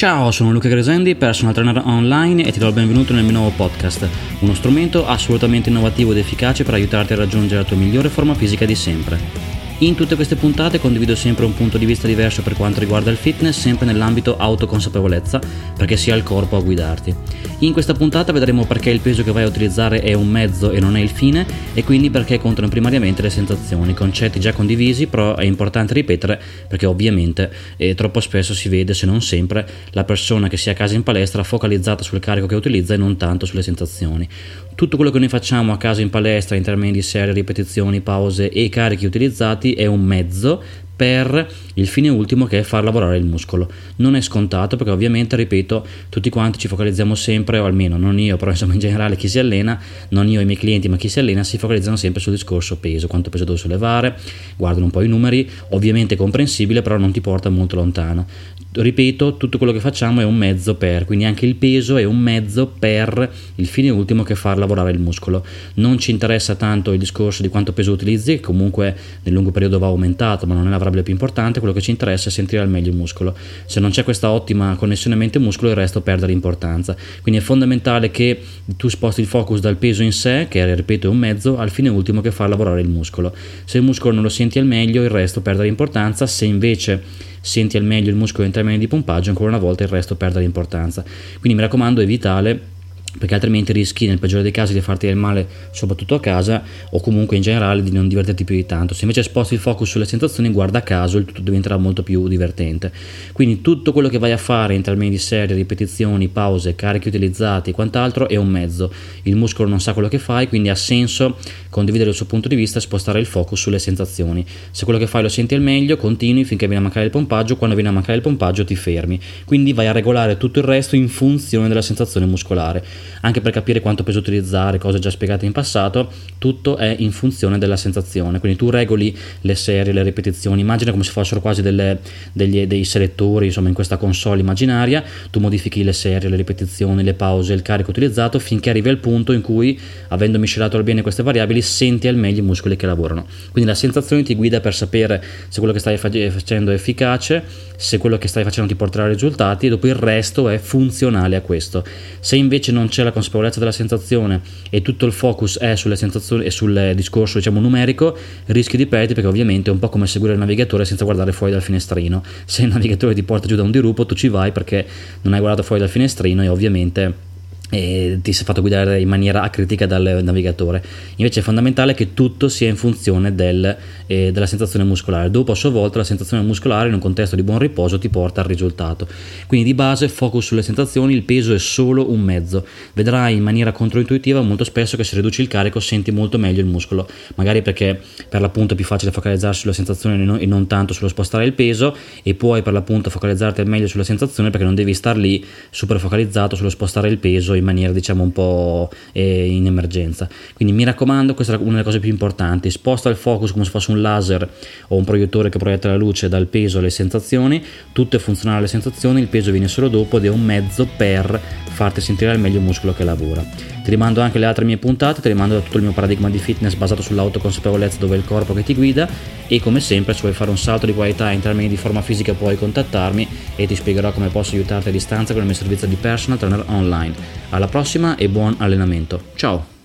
Ciao, sono Luca Gresendi, personal trainer online e ti do il benvenuto nel mio nuovo podcast, uno strumento assolutamente innovativo ed efficace per aiutarti a raggiungere la tua migliore forma fisica di sempre. In tutte queste puntate condivido sempre un punto di vista diverso per quanto riguarda il fitness, sempre nell'ambito autoconsapevolezza, perché sia il corpo a guidarti. In questa puntata vedremo perché il peso che vai a utilizzare è un mezzo e non è il fine e quindi perché contano primariamente le sensazioni, concetti già condivisi, però è importante ripetere perché ovviamente eh, troppo spesso si vede, se non sempre, la persona che sia a casa in palestra focalizzata sul carico che utilizza e non tanto sulle sensazioni. Tutto quello che noi facciamo a casa in palestra in termini di serie, ripetizioni, pause e carichi utilizzati è un mezzo per il fine ultimo che è far lavorare il muscolo. Non è scontato perché ovviamente, ripeto, tutti quanti ci focalizziamo sempre, o almeno non io, però insomma in generale chi si allena, non io e i miei clienti, ma chi si allena si focalizzano sempre sul discorso peso, quanto peso devo sollevare, guardano un po' i numeri, ovviamente comprensibile, però non ti porta molto lontano. Ripeto, tutto quello che facciamo è un mezzo per, quindi anche il peso è un mezzo per il fine ultimo che è far lavorare il muscolo. Non ci interessa tanto il discorso di quanto peso utilizzi, che comunque nel lungo periodo va aumentato, ma non è la variabile più importante, quello che ci interessa è sentire al meglio il muscolo. Se non c'è questa ottima connessione mente-muscolo, il resto perde l'importanza. Quindi è fondamentale che tu sposti il focus dal peso in sé, che ripeto è un mezzo, al fine ultimo che è far lavorare il muscolo. Se il muscolo non lo senti al meglio, il resto perde l'importanza. Se invece senti al meglio il muscolo in termini di pompaggio, ancora una volta il resto perde l'importanza. Quindi mi raccomando, è vitale perché altrimenti rischi nel peggiore dei casi di farti del male soprattutto a casa o comunque in generale di non divertirti più di tanto. Se invece sposti il focus sulle sensazioni guarda caso il tutto diventerà molto più divertente. Quindi tutto quello che vai a fare in termini di serie, ripetizioni, pause, carichi utilizzati e quant'altro è un mezzo. Il muscolo non sa quello che fai quindi ha senso condividere il suo punto di vista e spostare il focus sulle sensazioni. Se quello che fai lo senti al meglio continui finché viene a mancare il pompaggio quando viene a mancare il pompaggio ti fermi. Quindi vai a regolare tutto il resto in funzione della sensazione muscolare anche per capire quanto peso utilizzare, cose già spiegate in passato, tutto è in funzione della sensazione, quindi tu regoli le serie, le ripetizioni, immagina come se fossero quasi delle, degli, dei selettori insomma in questa console immaginaria, tu modifichi le serie, le ripetizioni, le pause, il carico utilizzato finché arrivi al punto in cui avendo miscelato al bene queste variabili senti al meglio i muscoli che lavorano, quindi la sensazione ti guida per sapere se quello che stai facendo è efficace, se quello che stai facendo ti porterà risultati e dopo il resto è funzionale a questo, se invece non c'è la consapevolezza della sensazione e tutto il focus è sulle sensazioni e sul discorso diciamo numerico, rischi di perderti perché ovviamente è un po' come seguire il navigatore senza guardare fuori dal finestrino. Se il navigatore ti porta giù da un dirupo, tu ci vai perché non hai guardato fuori dal finestrino e ovviamente e ti sei fatto guidare in maniera acritica dal navigatore. Invece è fondamentale che tutto sia in funzione del, eh, della sensazione muscolare. Dopo a sua volta la sensazione muscolare in un contesto di buon riposo ti porta al risultato. Quindi di base focus sulle sensazioni, il peso è solo un mezzo. Vedrai in maniera controintuitiva molto spesso che se riduci il carico senti molto meglio il muscolo, magari perché per l'appunto è più facile focalizzarsi sulla sensazione e non, tanto sullo spostare il peso e puoi per l'appunto focalizzarti al meglio sulla sensazione perché non devi star lì super focalizzato sullo spostare il peso in maniera diciamo un po' eh, in emergenza. Quindi mi raccomando, questa è una delle cose più importanti, sposta il focus come se fosse un laser o un proiettore che proietta la luce dal peso alle sensazioni, tutto è funzionale alle sensazioni, il peso viene solo dopo ed è un mezzo per farti sentire al meglio il muscolo che lavora. Ti rimando anche le altre mie puntate, ti rimando tutto il mio paradigma di fitness basato sull'autoconsapevolezza dove è il corpo che ti guida e come sempre se vuoi fare un salto di qualità in termini di forma fisica puoi contattarmi e ti spiegherò come posso aiutarti a distanza con il mio servizio di personal trainer online. Alla prossima e buon allenamento. Ciao!